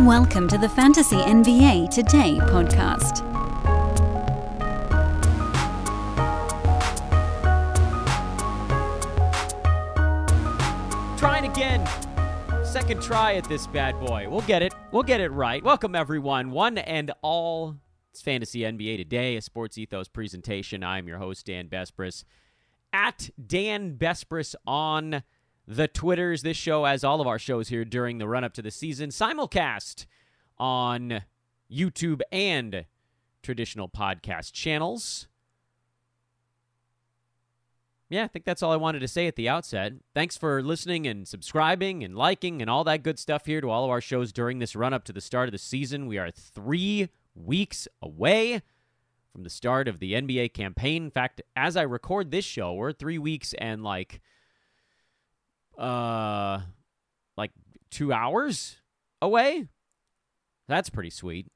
Welcome to the Fantasy NBA Today podcast. Trying again. Second try at this bad boy. We'll get it. We'll get it right. Welcome, everyone. One and all. It's Fantasy NBA Today, a Sports Ethos presentation. I'm your host, Dan Besbris. At Dan Besbris on the Twitters. This show, as all of our shows here during the run up to the season, simulcast on YouTube and traditional podcast channels. Yeah, I think that's all I wanted to say at the outset. Thanks for listening and subscribing and liking and all that good stuff here to all of our shows during this run up to the start of the season. We are three weeks away from the start of the NBA campaign. In fact, as I record this show, we're three weeks and like uh like two hours away. That's pretty sweet.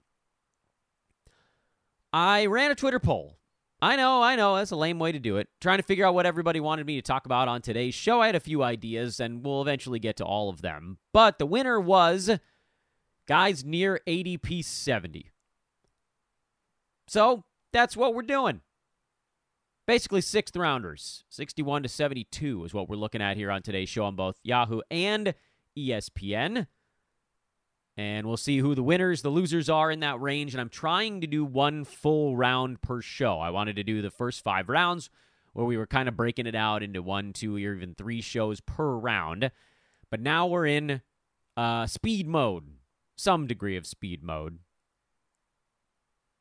I ran a Twitter poll. I know, I know, that's a lame way to do it. Trying to figure out what everybody wanted me to talk about on today's show. I had a few ideas, and we'll eventually get to all of them. But the winner was guys near ADP 70. So that's what we're doing. Basically, sixth rounders, 61 to 72 is what we're looking at here on today's show on both Yahoo and ESPN. And we'll see who the winners, the losers are in that range. And I'm trying to do one full round per show. I wanted to do the first five rounds where we were kind of breaking it out into one, two, or even three shows per round. But now we're in uh, speed mode, some degree of speed mode.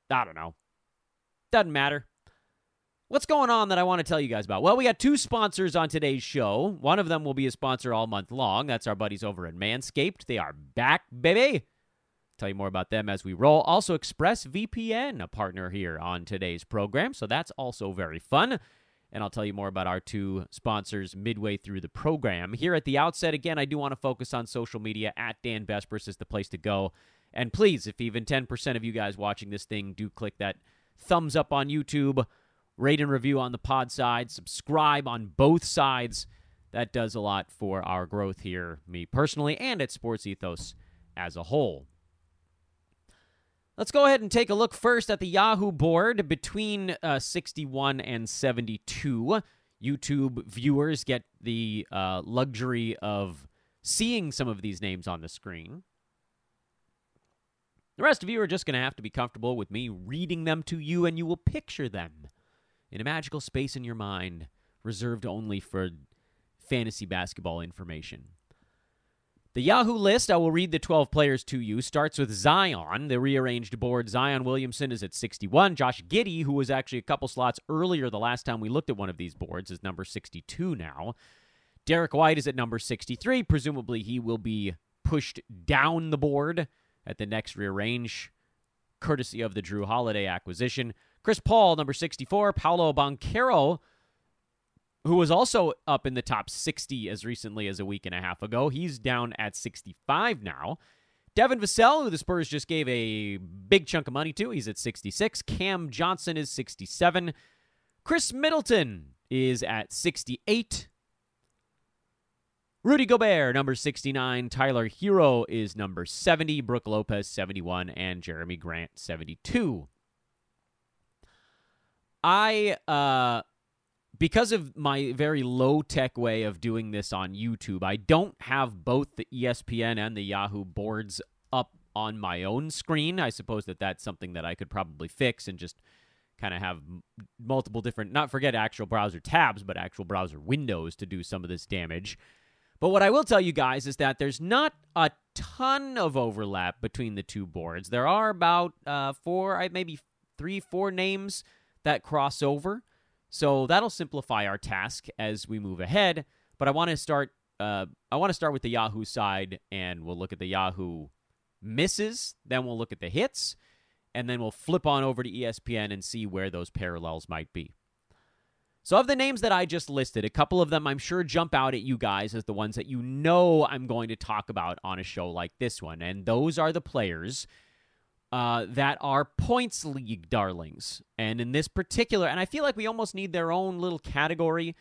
I don't know. Doesn't matter. What's going on that I want to tell you guys about? Well, we got two sponsors on today's show. One of them will be a sponsor all month long. That's our buddies over at Manscaped. They are back, baby. Tell you more about them as we roll. Also, ExpressVPN, a partner here on today's program. So that's also very fun. And I'll tell you more about our two sponsors midway through the program. Here at the outset, again, I do want to focus on social media. At Dan Besbris is the place to go. And please, if even 10% of you guys watching this thing do click that thumbs up on YouTube, rate and review on the pod side, subscribe on both sides. That does a lot for our growth here, me personally, and at Sports Ethos as a whole. Let's go ahead and take a look first at the Yahoo board between uh, 61 and 72. YouTube viewers get the uh, luxury of seeing some of these names on the screen. The rest of you are just going to have to be comfortable with me reading them to you, and you will picture them in a magical space in your mind reserved only for fantasy basketball information. The Yahoo list, I will read the 12 players to you, starts with Zion, the rearranged board. Zion Williamson is at 61. Josh Giddey, who was actually a couple slots earlier the last time we looked at one of these boards, is number 62 now. Derrick White is at number 63. Presumably, he will be pushed down the board at the next rearrange, courtesy of the Jrue Holiday acquisition. Chris Paul, number 64. Paolo Banchero, who was also up in the top 60 as recently as a week and a half ago. He's down at 65 now. Devin Vassell, who the Spurs just gave a big chunk of money to, he's at 66. Cam Johnson is 67. Khris Middleton is at 68. Rudy Gobert, number 69. Tyler Herro is number 70. Brook Lopez, 71. And Jerami Grant, 72. I uh because of my very low tech way of doing this on YouTube, I don't have both the ESPN and the Yahoo boards up on my own screen. I suppose that that's something that I could probably fix and just kind of have multiple different not forget actual browser tabs, but actual browser windows to do some of this damage. But what I will tell you guys is that there's not a ton of overlap between the two boards. There are about uh, four, maybe three, four names that cross over. So that'll simplify our task as we move ahead. But I want to start. Uh, I want to start with the Yahoo side, and we'll look at the Yahoo misses. Then we'll look at the hits, and then we'll flip on over to ESPN and see where those parallels might be. So, of the names that I just listed, a couple of them I'm sure jump out at you guys as the ones that you know I'm going to talk about on a show like this one. And those are the players uh, that are points league darlings. And in this particular, and I feel like we almost need their own little category,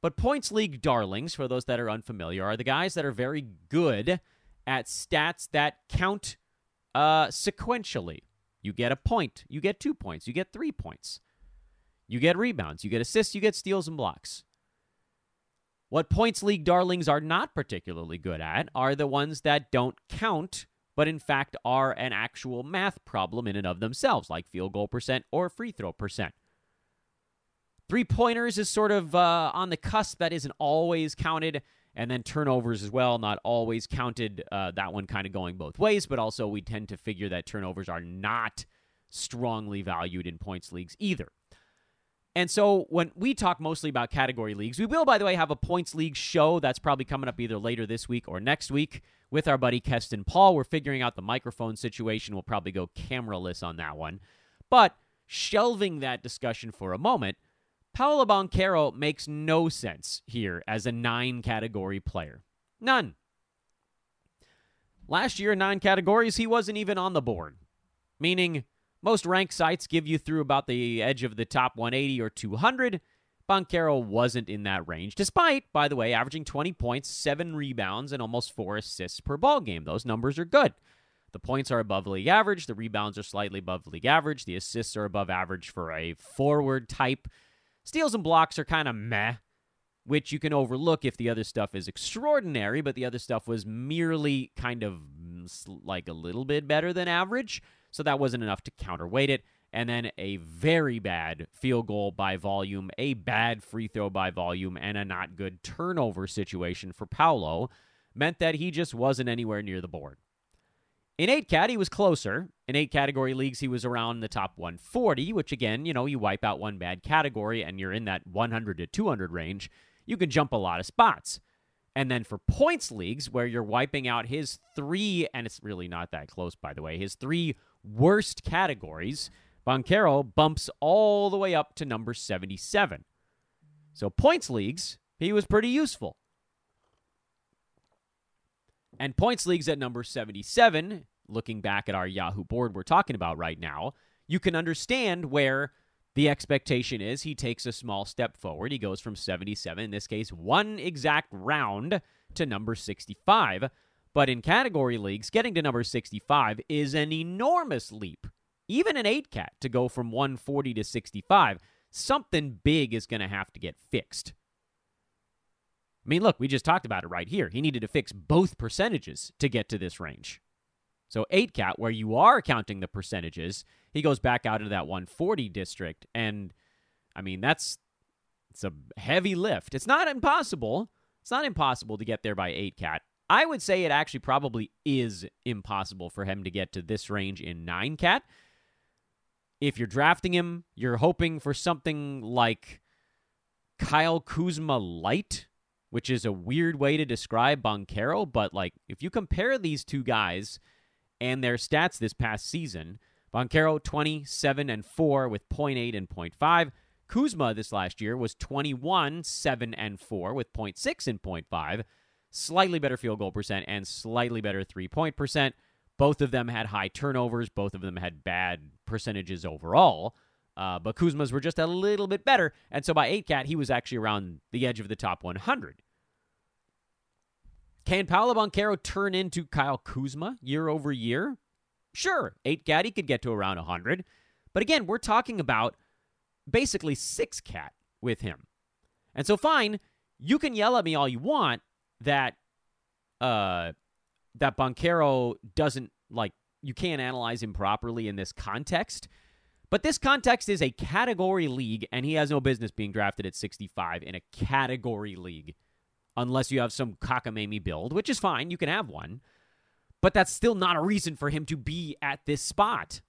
but points league darlings, for those that are unfamiliar, are the guys that are very good at stats that count uh, sequentially. You get a point, you get two points, you get three points. You get rebounds, you get assists, you get steals and blocks. What points league darlings are not particularly good at are the ones that don't count, but in fact are an actual math problem in and of themselves, like field goal percent or free throw percent. Three pointers is sort of uh, on the cusp that isn't always counted and then turnovers as well, not always counted. Uh, that one kind of going both ways, but also we tend to figure that turnovers are not strongly valued in points leagues either. And so when we talk mostly about category leagues, we will, by the way, have a points league show that's probably coming up either later this week or next week with our buddy Keston Paul. We're figuring out the microphone situation. We'll probably go cameraless on that one. But shelving that discussion for a moment, Paolo Banchero makes no sense here as a nine category player. None. Last year, in nine categories, he wasn't even on the board, meaning most rank sites give you through about the edge of the top 180 or 200. Banchero wasn't in that range, despite, by the way, averaging 20 points, seven rebounds, and almost four assists per ball game. Those numbers are good. The points are above league average. The rebounds are slightly above league average. The assists are above average for a forward type Steals and blocks are kind of meh, which you can overlook if the other stuff is extraordinary, but the other stuff was merely kind of mm, like a little bit better than average, so that wasn't enough to counterweight it. And then a very bad field goal by volume, a bad free throw by volume, and a not good turnover situation for Paolo meant that he just wasn't anywhere near the board. In 8 cat, he was closer. In 8 category leagues, he was around the top 140, which again, you know, you wipe out one bad category and you're in that 100 to 200 range, you can jump a lot of spots. And then for points leagues, where you're wiping out his three, and it's really not that close, by the way, his three worst categories, Banchero bumps all the way up to number 77. So, points leagues, he was pretty useful. And points leagues at number 77, looking back at our Yahoo board we're talking about right now, you can understand where the expectation is he takes a small step forward. He goes from 77, in this case, one exact round to number 65. But in category leagues, getting to number 65 is an enormous leap. Even an 8 cat to go from 140 to 65, something big is going to have to get fixed. I mean, look, we just talked about it right here. He needed to fix both percentages to get to this range. So 8 cat, where you are counting the percentages, he goes back out into that 140 district. And I mean, that's it's a heavy lift. It's not impossible. It's not impossible to get there by 8 cat. I would say it actually probably is impossible for him to get to this range in 9 cat. If you're drafting him, you're hoping for something like Kyle Kuzma light which is a weird way to describe Banchero, but like if you compare these two guys and their stats this past season, Banchero 27 and 4 with 0.8 and 0.5. Kuzma this last year was 21, 7 and 4 with 0.6 and 0.5. Slightly better field goal percent and slightly better three point percent. Both of them had high turnovers. Both of them had bad percentages overall. Uh, but Kuzma's were just a little bit better. And so by 8 cat, he was actually around the edge of the top 100. Can Paolo Banchero turn into Kyle Kuzma year over year? Sure, 8 cat, he could get to around 100. But again, we're talking about basically 6 cat with him. And so, fine, you can yell at me all you want that uh, that Banchero doesn't like you can't analyze him properly in this context. But this context is a category league, and he has no business being drafted at 65 in a category league unless you have some cockamamie build, which is fine. You can have one. But that's still not a reason for him to be at this spot.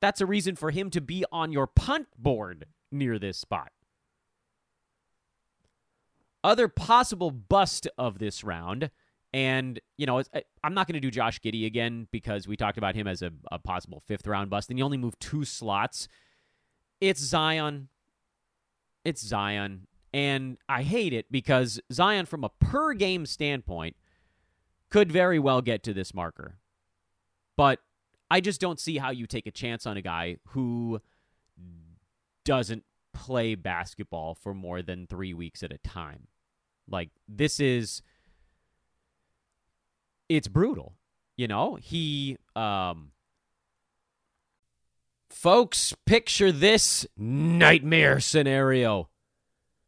That's a reason for him to be on your punt board near this spot. Other possible bust of this round and, you know, I'm not going to do Josh Giddey again because we talked about him as a, a possible fifth round bust, and you only move two slots. It's Zion. It's Zion. And I hate it because Zion, from a per game standpoint, could very well get to this marker. But I just don't see how you take a chance on a guy who doesn't play basketball for more than three weeks at a time. Like, this is it's brutal. You know, he um Folks, picture this nightmare scenario.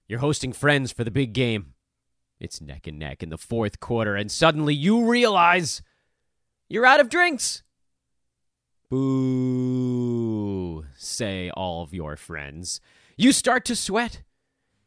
You're hosting friends for the big game. It's neck and neck in the fourth quarter, and suddenly you realize you're out of drinks. Boo, say all of your friends. You start to sweat.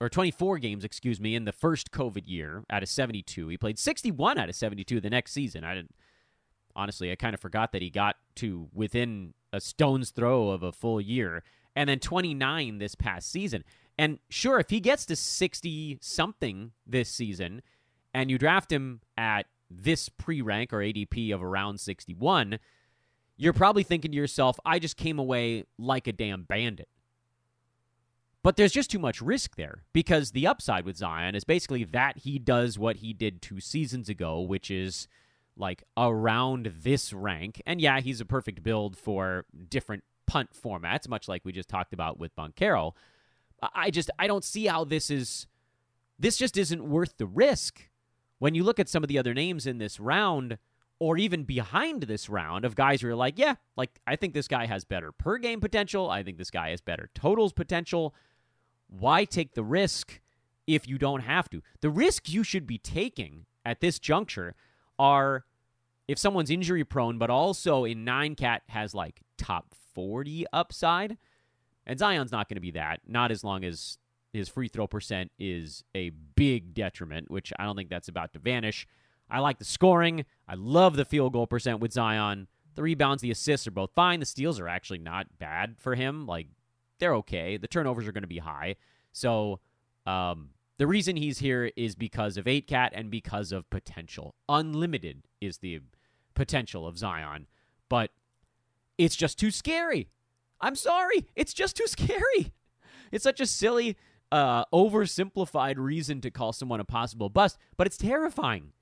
or 24 games, excuse me, in the first COVID year out of 72. He played 61 out of 72 the next season. I didn't, honestly, I kind of forgot that he got to within a stone's throw of a full year. And then 29 this past season. And sure, if he gets to 60 something this season and you draft him at this pre rank or ADP of around 61, you're probably thinking to yourself, I just came away like a damn bandit. But there's just too much risk there because the upside with Zion is basically that he does what he did two seasons ago, which is like around this rank. And yeah, he's a perfect build for different punt formats, much like we just talked about with Banchero. I just I don't see how this is this just isn't worth the risk. When you look at some of the other names in this round, or even behind this round of guys who are like, yeah, like I think this guy has better per game potential. I think this guy has better totals potential why take the risk if you don't have to? The risk you should be taking at this juncture are if someone's injury prone, but also in nine cat has like top 40 upside. And Zion's not going to be that, not as long as his free throw percent is a big detriment, which I don't think that's about to vanish. I like the scoring. I love the field goal percent with Zion. The rebounds, the assists are both fine. The steals are actually not bad for him. Like they're okay. The turnovers are going to be high. So um, the reason he's here is because of 8 cat and because of potential. Unlimited is the potential of Zion, but it's just too scary. I'm sorry. It's just too scary. It's such a silly, uh, oversimplified reason to call someone a possible bust, but it's terrifying.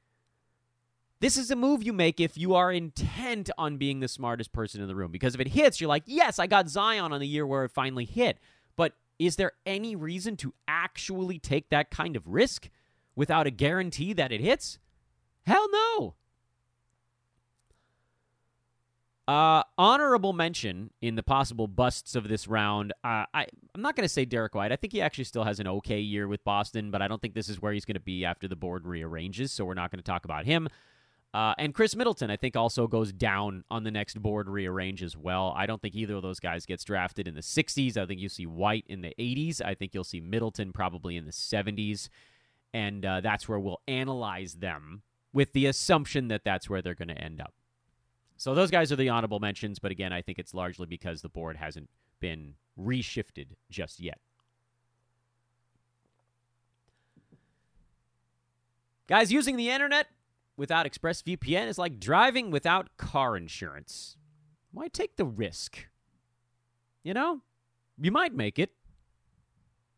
This is a move you make if you are intent on being the smartest person in the room. Because if it hits, you're like, yes, I got Zion on the year where it finally hit. But is there any reason to actually take that kind of risk without a guarantee that it hits? Hell no. Uh, honorable mention in the possible busts of this round. Uh, I, I'm not going to say Derrick White. I think he actually still has an okay year with Boston, but I don't think this is where he's going to be after the board rearranges, so we're not going to talk about him. Uh, and Khris Middleton, I think, also goes down on the next board rearrange as well. I don't think either of those guys gets drafted in the 60s. I think you see White in the 80s. I think you'll see Middleton probably in the 70s. And uh, that's where we'll analyze them with the assumption that that's where they're going to end up. So those guys are the honorable mentions. But again, I think it's largely because the board hasn't been reshifted just yet. Guys using the internet, without ExpressVPN is like driving without car insurance. Why take the risk? You know, you might make it.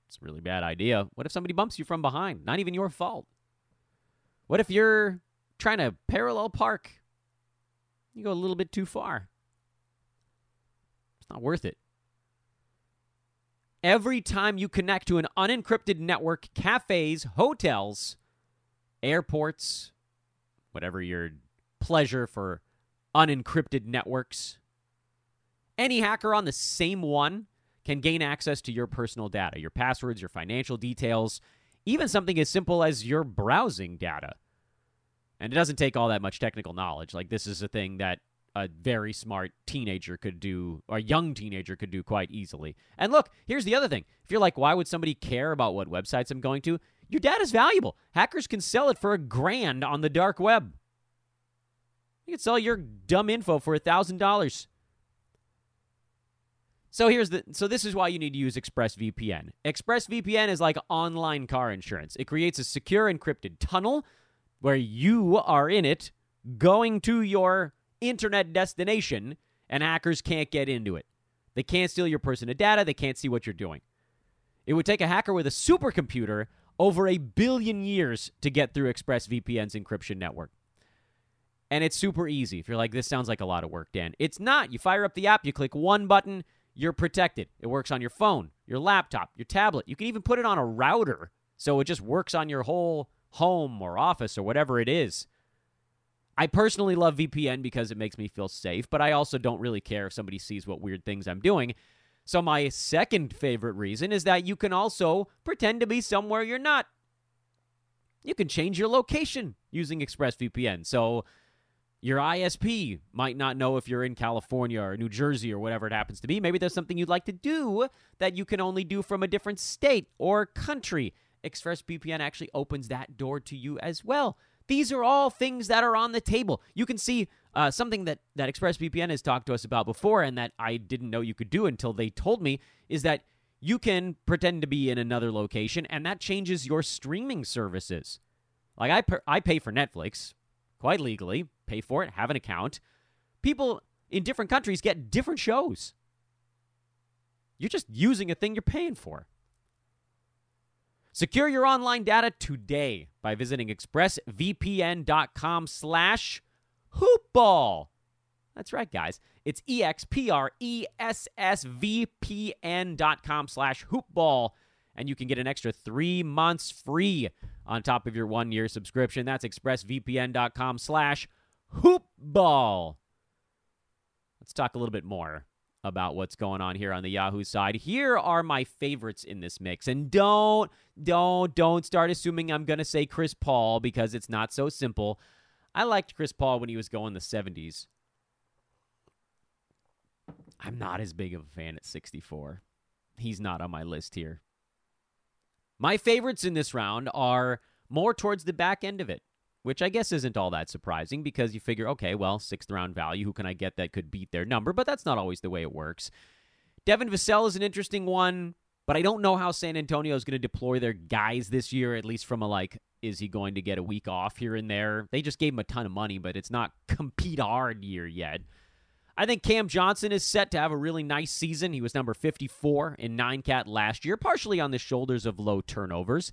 It's a really bad idea. What if somebody bumps you from behind? Not even your fault. What if you're trying to parallel park? You go a little bit too far. It's not worth it. Every time you connect to an unencrypted network, cafes, hotels, airports, whatever your pleasure for unencrypted networks. Any hacker on the same one can gain access to your personal data, your passwords, your financial details, even something as simple as your browsing data. And it doesn't take all that much technical knowledge. Like, this is a thing that a very smart teenager could do, or a young teenager could do quite easily. And look, here's the other thing. If you're like, why would somebody care about what websites I'm going to? Your data's valuable. Hackers can sell it for a grand on the dark web. You can sell your dumb info for a $1,000. So here's the so this is why you need to use ExpressVPN. ExpressVPN is like online car insurance. It creates a secure encrypted tunnel where you are in it going to your internet destination and hackers can't get into it. They can't steal your personal data, they can't see what you're doing. It would take a hacker with a supercomputer over a billion years to get through ExpressVPN's encryption network. And it's super easy. If you're like, this sounds like a lot of work, Dan. It's not. You fire up the app, you click one button, you're protected. It works on your phone, your laptop, your tablet. You can even put it on a router so it just works on your whole home or office or whatever it is. I personally love VPN because it makes me feel safe, but I also don't really care if somebody sees what weird things I'm doing. So, my second favorite reason is that you can also pretend to be somewhere you're not. You can change your location using ExpressVPN. So, your ISP might not know if you're in California or New Jersey or whatever it happens to be. Maybe there's something you'd like to do that you can only do from a different state or country. ExpressVPN actually opens that door to you as well. These are all things that are on the table. You can see uh, something that, that ExpressVPN has talked to us about before and that I didn't know you could do until they told me is that you can pretend to be in another location and that changes your streaming services. Like I, per- I pay for Netflix quite legally, pay for it, have an account. People in different countries get different shows. You're just using a thing you're paying for. Secure your online data today by visiting expressvpn.com slash hoopball. That's right, guys. It's E-X-P-R-E-S-S-V-P-N dot com slash hoopball. And you can get an extra three months free on top of your one-year subscription. That's expressvpn.com slash hoopball. Let's talk a little bit more about what's going on here on the Yahoo side. Here are my favorites in this mix. And don't, don't, don't start assuming I'm going to say Chris Paul because it's not so simple. I liked Chris Paul when he was going the 70s. I'm not as big of a fan at 64. He's not on my list here. My favorites in this round are more towards the back end of it which I guess isn't all that surprising because you figure, okay, well, sixth round value, who can I get that could beat their number? But that's not always the way it works. Devin Vassell is an interesting one, but I don't know how San Antonio is going to deploy their guys this year, at least from a like, is he going to get a week off here and there? They just gave him a ton of money, but it's not compete hard year yet. I think Cam Johnson is set to have a really nice season. He was number 54 in nine cat last year, partially on the shoulders of low turnovers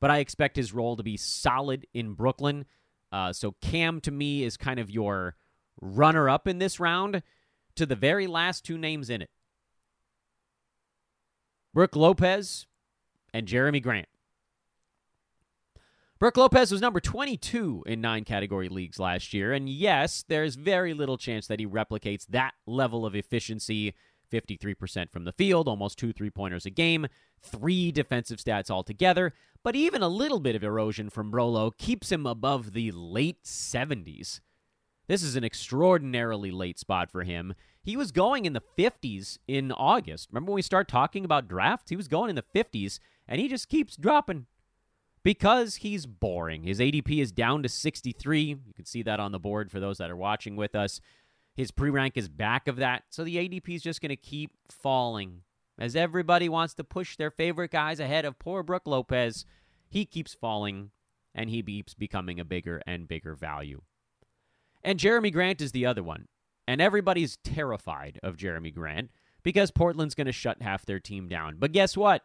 but I expect his role to be solid in Brooklyn. Uh, so Cam to me is kind of your runner up in this round to the very last two names in it Brook Lopez and Jerami Grant. Brook Lopez was number 22 in nine category leagues last year, and yes, there's very little chance that he replicates that level of efficiency 53% from the field, almost two three pointers a game, three defensive stats altogether but even a little bit of erosion from Brolo keeps him above the late 70s. This is an extraordinarily late spot for him. He was going in the 50s in August. Remember when we start talking about drafts? He was going in the 50s, and he just keeps dropping because he's boring. His ADP is down to 63. You can see that on the board for those that are watching with us. His pre rank is back of that, so the ADP is just going to keep falling as everybody wants to push their favorite guys ahead of poor Brook Lopez, he keeps falling and he keeps becoming a bigger and bigger value. And Jerami Grant is the other one. And everybody's terrified of Jerami Grant because Portland's going to shut half their team down. But guess what?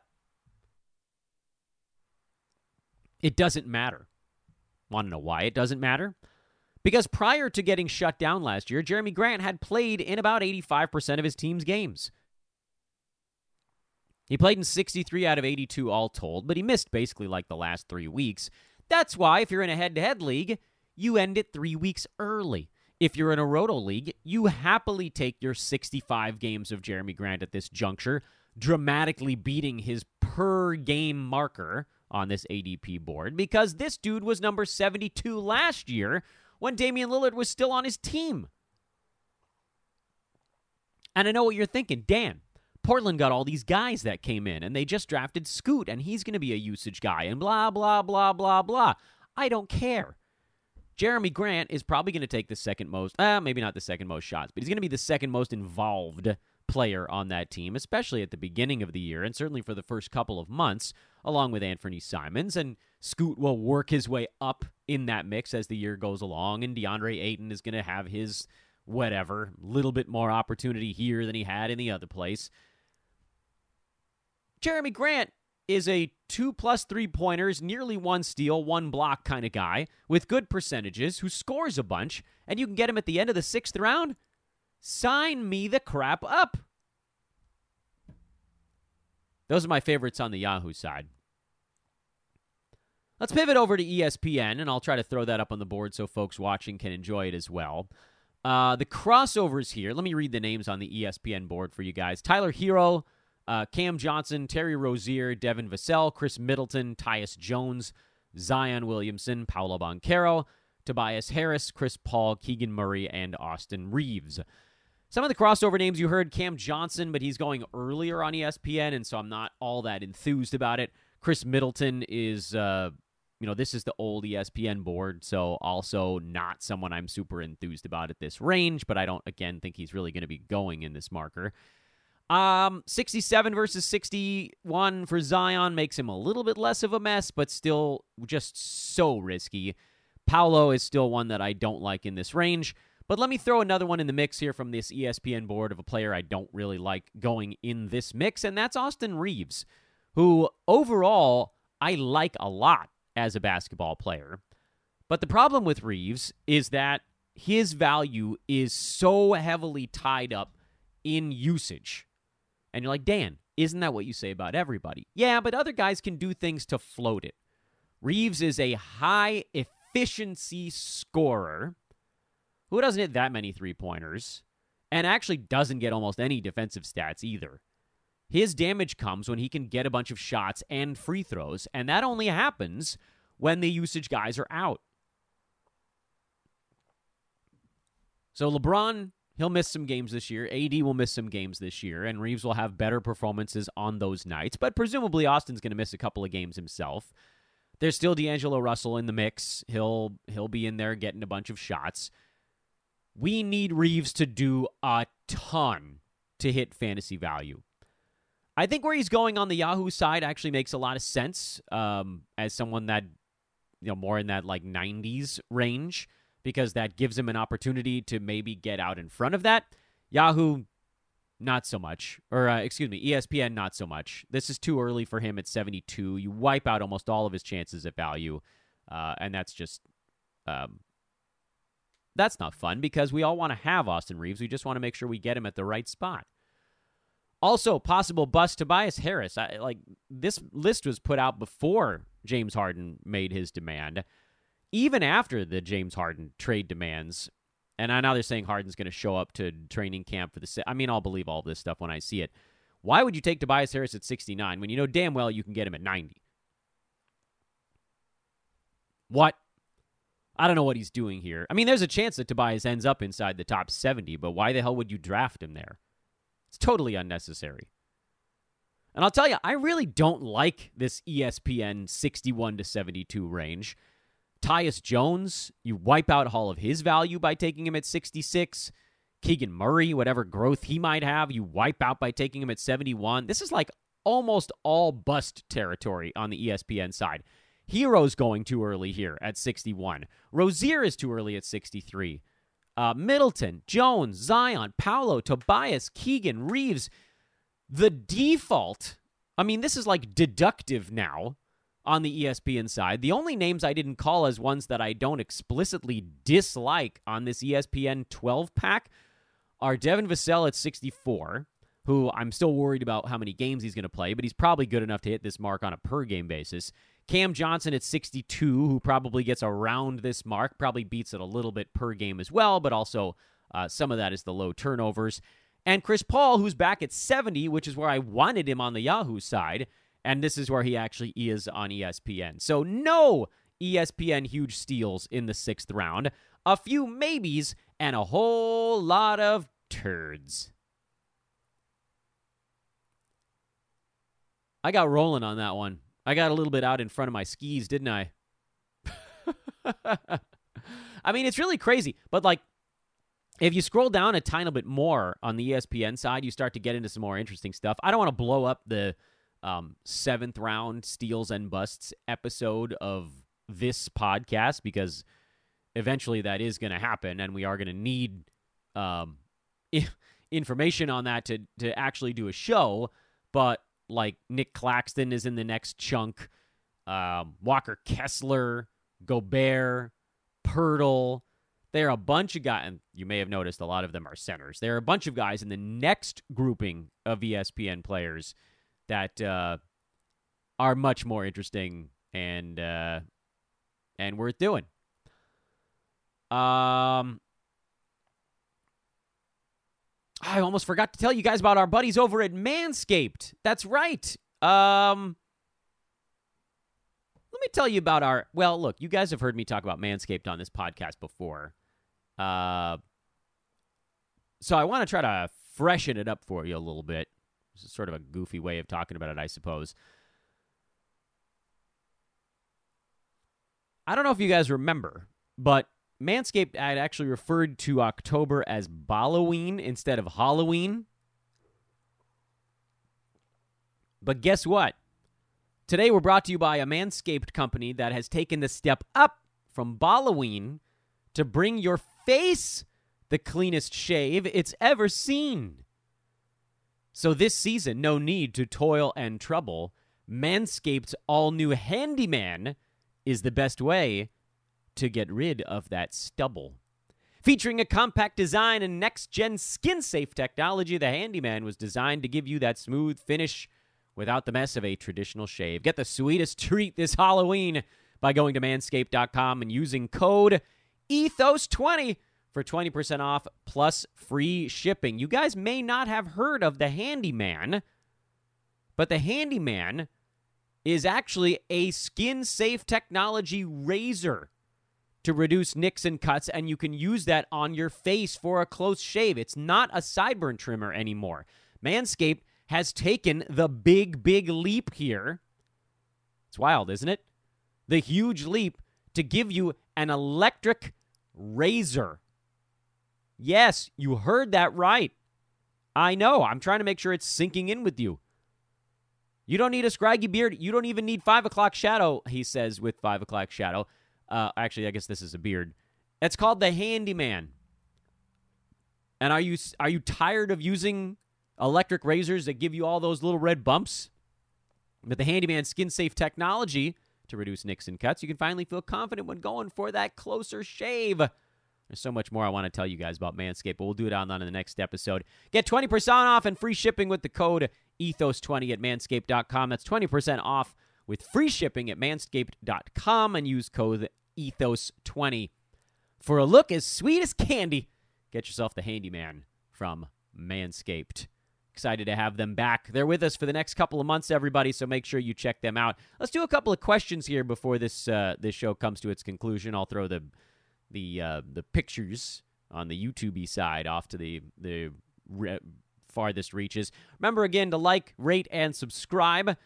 It doesn't matter. Want to know why it doesn't matter? Because prior to getting shut down last year, Jerami Grant had played in about 85% of his team's games. He played in 63 out of 82 all told, but he missed basically like the last three weeks. That's why, if you're in a head to head league, you end it three weeks early. If you're in a roto league, you happily take your 65 games of Jerami Grant at this juncture, dramatically beating his per game marker on this ADP board because this dude was number 72 last year when Damian Lillard was still on his team. And I know what you're thinking, Dan. Portland got all these guys that came in, and they just drafted Scoot, and he's going to be a usage guy, and blah, blah, blah, blah, blah. I don't care. Jerami Grant is probably going to take the second most, uh, maybe not the second most shots, but he's going to be the second most involved player on that team, especially at the beginning of the year, and certainly for the first couple of months, along with Anthony Simons. And Scoot will work his way up in that mix as the year goes along, and DeAndre Ayton is going to have his whatever, little bit more opportunity here than he had in the other place. Jerami Grant is a two plus three pointers, nearly one steal, one block kind of guy with good percentages who scores a bunch, and you can get him at the end of the sixth round. Sign me the crap up. Those are my favorites on the Yahoo side. Let's pivot over to ESPN, and I'll try to throw that up on the board so folks watching can enjoy it as well. Uh, the crossovers here, let me read the names on the ESPN board for you guys Tyler Herro, uh, Cam Johnson, Terry Rozier, Devin Vassell, Khris Middleton, Tyus Jones, Zion Williamson, Paolo Banchero, Tobias Harris, Chris Paul, Keegan Murray, and Austin Reaves. Some of the crossover names you heard Cam Johnson, but he's going earlier on ESPN, and so I'm not all that enthused about it. Chris Middleton is, uh, you know, this is the old ESPN board, so also not someone I'm super enthused about at this range, but I don't, again, think he's really going to be going in this marker. Um, 67 versus 61 for Zion makes him a little bit less of a mess, but still just so risky. Paolo is still one that I don't like in this range. But let me throw another one in the mix here from this ESPN board of a player I don't really like going in this mix, and that's Austin Reaves, who overall I like a lot as a basketball player. But the problem with Reaves is that his value is so heavily tied up in usage. And you're like, Dan, isn't that what you say about everybody? Yeah, but other guys can do things to float it. Reaves is a high efficiency scorer who doesn't hit that many three pointers and actually doesn't get almost any defensive stats either. His damage comes when he can get a bunch of shots and free throws, and that only happens when the usage guys are out. So LeBron, he'll miss some games this year. AD will miss some games this year, and Reaves will have better performances on those nights. But presumably Austin's going to miss a couple of games himself. There's still D'Angelo Russell in the mix. He'll he'll be in there getting a bunch of shots. We need Reaves to do a ton to hit fantasy value. I think where he's going on the Yahoo side actually makes a lot of sense um, as someone that, you know, more in that like 90s range because that gives him an opportunity to maybe get out in front of that. Yahoo, not so much. Or, uh, excuse me, ESPN, not so much. This is too early for him at 72. You wipe out almost all of his chances at value, uh, and that's just um, that's not fun because we all want to have Austin Reaves. We just want to make sure we get him at the right spot. Also, possible bust Tobias Harris. I, like this list was put out before James Harden made his demand, even after the James Harden trade demands. And I know they're saying Harden's going to show up to training camp for the. I mean, I'll believe all this stuff when I see it. Why would you take Tobias Harris at 69 when you know damn well you can get him at 90? What? I don't know what he's doing here. I mean, there's a chance that Tobias ends up inside the top 70, but why the hell would you draft him there? It's totally unnecessary. And I'll tell you, I really don't like this ESPN 61 to 72 range. Tyus Jones, you wipe out all of his value by taking him at 66. Keegan Murray, whatever growth he might have, you wipe out by taking him at 71. This is like almost all bust territory on the ESPN side. Herro's going too early here at 61. Rozier is too early at 63. Uh, Middleton, Jones, Zion, Paolo, Tobias, Keegan, Reaves. The default, I mean, this is like deductive now on the ESPN side. The only names I didn't call as ones that I don't explicitly dislike on this ESPN 12 pack are Devin Vassell at 64, who I'm still worried about how many games he's going to play, but he's probably good enough to hit this mark on a per game basis. Cam Johnson at 62, who probably gets around this mark, probably beats it a little bit per game as well, but also uh, some of that is the low turnovers. And Chris Paul, who's back at 70, which is where I wanted him on the Yahoo side, and this is where he actually is on ESPN. So, no ESPN huge steals in the sixth round, a few maybes, and a whole lot of turds. I got rolling on that one. I got a little bit out in front of my skis, didn't I? I mean, it's really crazy. But like, if you scroll down a tiny bit more on the ESPN side, you start to get into some more interesting stuff. I don't want to blow up the um, seventh round steals and busts episode of this podcast because eventually that is going to happen, and we are going to need um, information on that to to actually do a show. But like Nic Claxton is in the next chunk, um, Walker Kessler, Gobert, Poeltl. There are a bunch of guys, and you may have noticed a lot of them are centers. There are a bunch of guys in the next grouping of ESPN players that uh, are much more interesting and uh, and worth doing. Um, I almost forgot to tell you guys about our buddies over at Manscaped. That's right. Um, let me tell you about our. Well, look, you guys have heard me talk about Manscaped on this podcast before. Uh, so I want to try to freshen it up for you a little bit. This is sort of a goofy way of talking about it, I suppose. I don't know if you guys remember, but Manscaped had actually referred to October as Halloween instead of Halloween. But guess what? Today we're brought to you by a Manscaped company that has taken the step up from Halloween to bring your face the cleanest shave it's ever seen. So this season, no need to toil and trouble. Manscaped's all new Handyman is the best way to get rid of that stubble. Featuring a compact design and next gen skin safe technology, the Handyman was designed to give you that smooth finish without the mess of a traditional shave. Get the sweetest treat this Halloween by going to manscaped.com and using code ETHOS20 for 20% off plus free shipping. You guys may not have heard of the Handyman, but the Handyman is actually a skin safe technology razor to reduce nicks and cuts, and you can use that on your face for a close shave. It's not a sideburn trimmer anymore. Manscaped has taken the big, big leap here. It's wild, isn't it? The huge leap to give you an electric razor. Yes, you heard that right. I know. I'm trying to make sure it's sinking in with you. You don't need a scraggy beard. You don't even need five o'clock shadow, he says with five o'clock shadow. Uh, actually, I guess this is a beard. It's called the Handyman. And are you are you tired of using electric razors that give you all those little red bumps? With the Handyman skin safe technology to reduce nicks and cuts, you can finally feel confident when going for that closer shave. There's so much more I want to tell you guys about Manscaped, but we'll do it on, on in the next episode. Get 20% off and free shipping with the code ethos20 at manscaped.com. That's 20% off with free shipping at manscaped.com and use code ethos20 for a look as sweet as candy. Get yourself the handyman from Manscaped. Excited to have them back. They're with us for the next couple of months, everybody. So make sure you check them out. Let's do a couple of questions here before this uh, this show comes to its conclusion. I'll throw the the uh, the pictures on the YouTube side off to the the re- farthest reaches. Remember again to like, rate, and subscribe.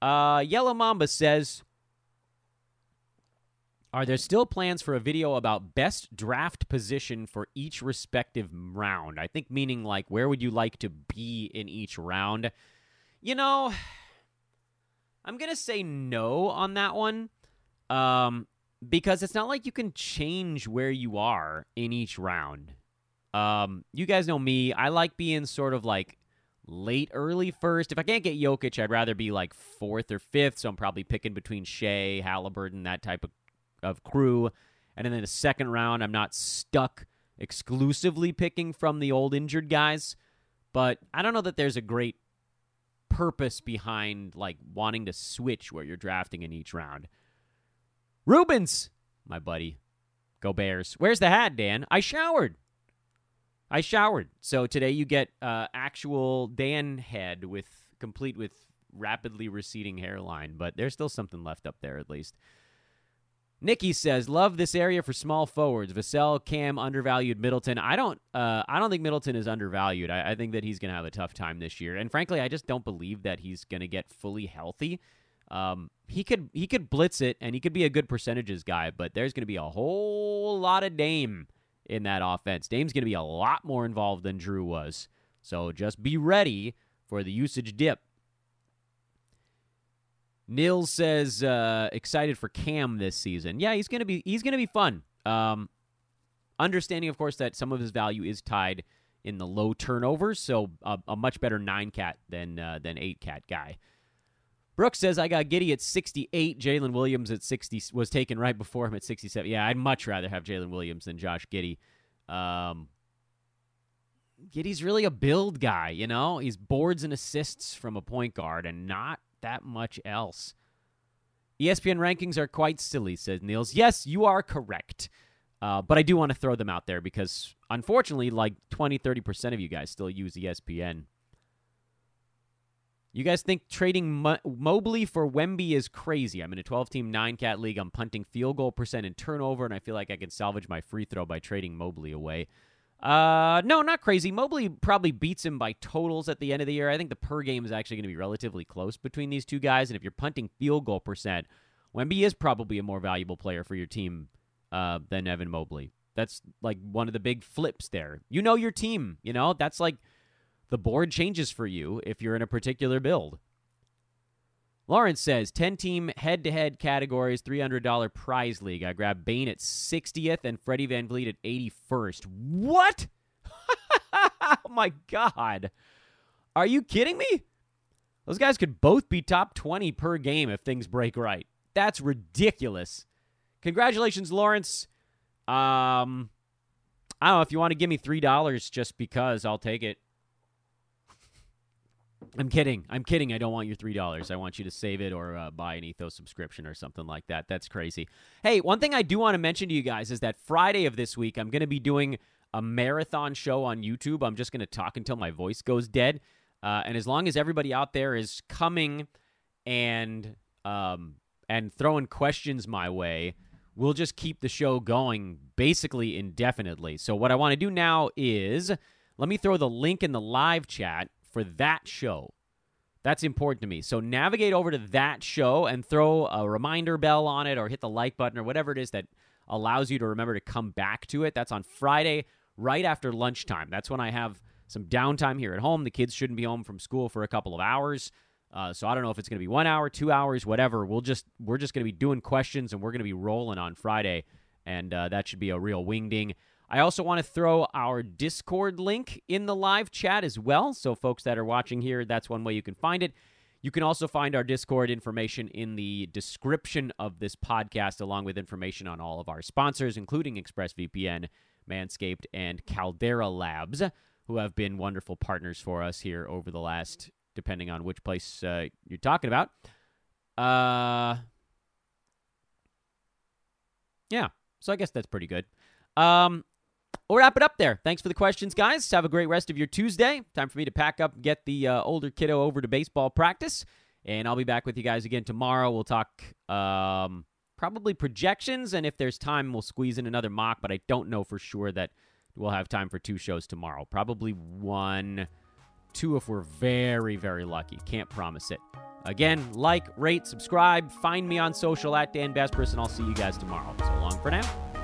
Uh, Yellow Mamba says, "Are there still plans for a video about best draft position for each respective round?" I think meaning like where would you like to be in each round? You know, I'm gonna say no on that one. Um, because it's not like you can change where you are in each round. Um, you guys know me. I like being sort of like late, early first. If I can't get Jokic, I'd rather be like fourth or fifth. So I'm probably picking between Shai, Halliburton, that type of, of crew. And then in the second round, I'm not stuck exclusively picking from the old injured guys. But I don't know that there's a great purpose behind like wanting to switch where you're drafting in each round. Rubens, my buddy. Go Bears. Where's the hat, Dan? I showered. I showered. So today you get uh, actual Dan head with complete with rapidly receding hairline, but there's still something left up there at least. Nikki says, "Love this area for small forwards. Vassell, Cam, undervalued Middleton. I don't, uh, I don't think Middleton is undervalued. I, I think that he's going to have a tough time this year. And frankly, I just don't believe that he's going to get fully healthy. Um, he could, he could blitz it, and he could be a good percentages guy. But there's going to be a whole lot of Dame in that offense. Dame's going to be a lot more involved than Jrue was. So just be ready for the usage dip." Nils says uh, excited for Cam this season. Yeah, he's gonna be he's gonna be fun. Um, understanding, of course, that some of his value is tied in the low turnovers, so a, a much better nine cat than uh, than eight cat guy. Brooks says I got Giddey at 68. Jalen Williams at 60 was taken right before him at 67. Yeah, I'd much rather have Jalen Williams than Josh Giddey. Um, Giddey's really a build guy, you know. He's boards and assists from a point guard, and not that much else. ESPN rankings are quite silly, says Niels. Yes, you are correct. Uh, but I do want to throw them out there because, unfortunately, like 20, 30% of you guys still use ESPN. You guys think trading Mo- Mobley for Wemby is crazy. I'm in a 12 team, 9 cat league. I'm punting field goal percent and turnover, and I feel like I can salvage my free throw by trading Mobley away. Uh, no, not crazy. Mobley probably beats him by totals at the end of the year. I think the per game is actually going to be relatively close between these two guys. And if you're punting field goal percent, Wemby is probably a more valuable player for your team uh, than Evan Mobley. That's like one of the big flips there. You know your team. You know that's like the board changes for you if you're in a particular build. Lawrence says 10 team head to head categories, $300 prize league. I grabbed Bane at 60th and Freddie VanVleet at 81st. What? oh my God. Are you kidding me? Those guys could both be top 20 per game if things break right. That's ridiculous. Congratulations, Lawrence. Um, I don't know if you want to give me $3 just because, I'll take it. I'm kidding. I'm kidding. I don't want your three dollars. I want you to save it or uh, buy an Ethos subscription or something like that. That's crazy. Hey, one thing I do want to mention to you guys is that Friday of this week, I'm going to be doing a marathon show on YouTube. I'm just going to talk until my voice goes dead. Uh, and as long as everybody out there is coming and um, and throwing questions my way, we'll just keep the show going basically indefinitely. So what I want to do now is let me throw the link in the live chat for that show. That's important to me. So navigate over to that show and throw a reminder bell on it or hit the like button or whatever it is that allows you to remember to come back to it. That's on Friday right after lunchtime. That's when I have some downtime here at home. The kids shouldn't be home from school for a couple of hours. Uh, so I don't know if it's going to be one hour, two hours, whatever. We'll just we're just going to be doing questions and we're going to be rolling on Friday, and uh, that should be a real wingding. I also want to throw our Discord link in the live chat as well. So, folks that are watching here, that's one way you can find it. You can also find our Discord information in the description of this podcast, along with information on all of our sponsors, including ExpressVPN, Manscaped, and Caldera Labs, who have been wonderful partners for us here over the last, depending on which place uh, you're talking about. Uh, yeah, so I guess that's pretty good. Um, we'll wrap it up there. Thanks for the questions, guys. Have a great rest of your Tuesday. Time for me to pack up, get the uh, older kiddo over to baseball practice, and I'll be back with you guys again tomorrow. We'll talk um, probably projections, and if there's time, we'll squeeze in another mock. But I don't know for sure that we'll have time for two shows tomorrow. Probably one, two if we're very, very lucky. Can't promise it. Again, like, rate, subscribe. Find me on social at Dan Besbris, and I'll see you guys tomorrow. So long for now.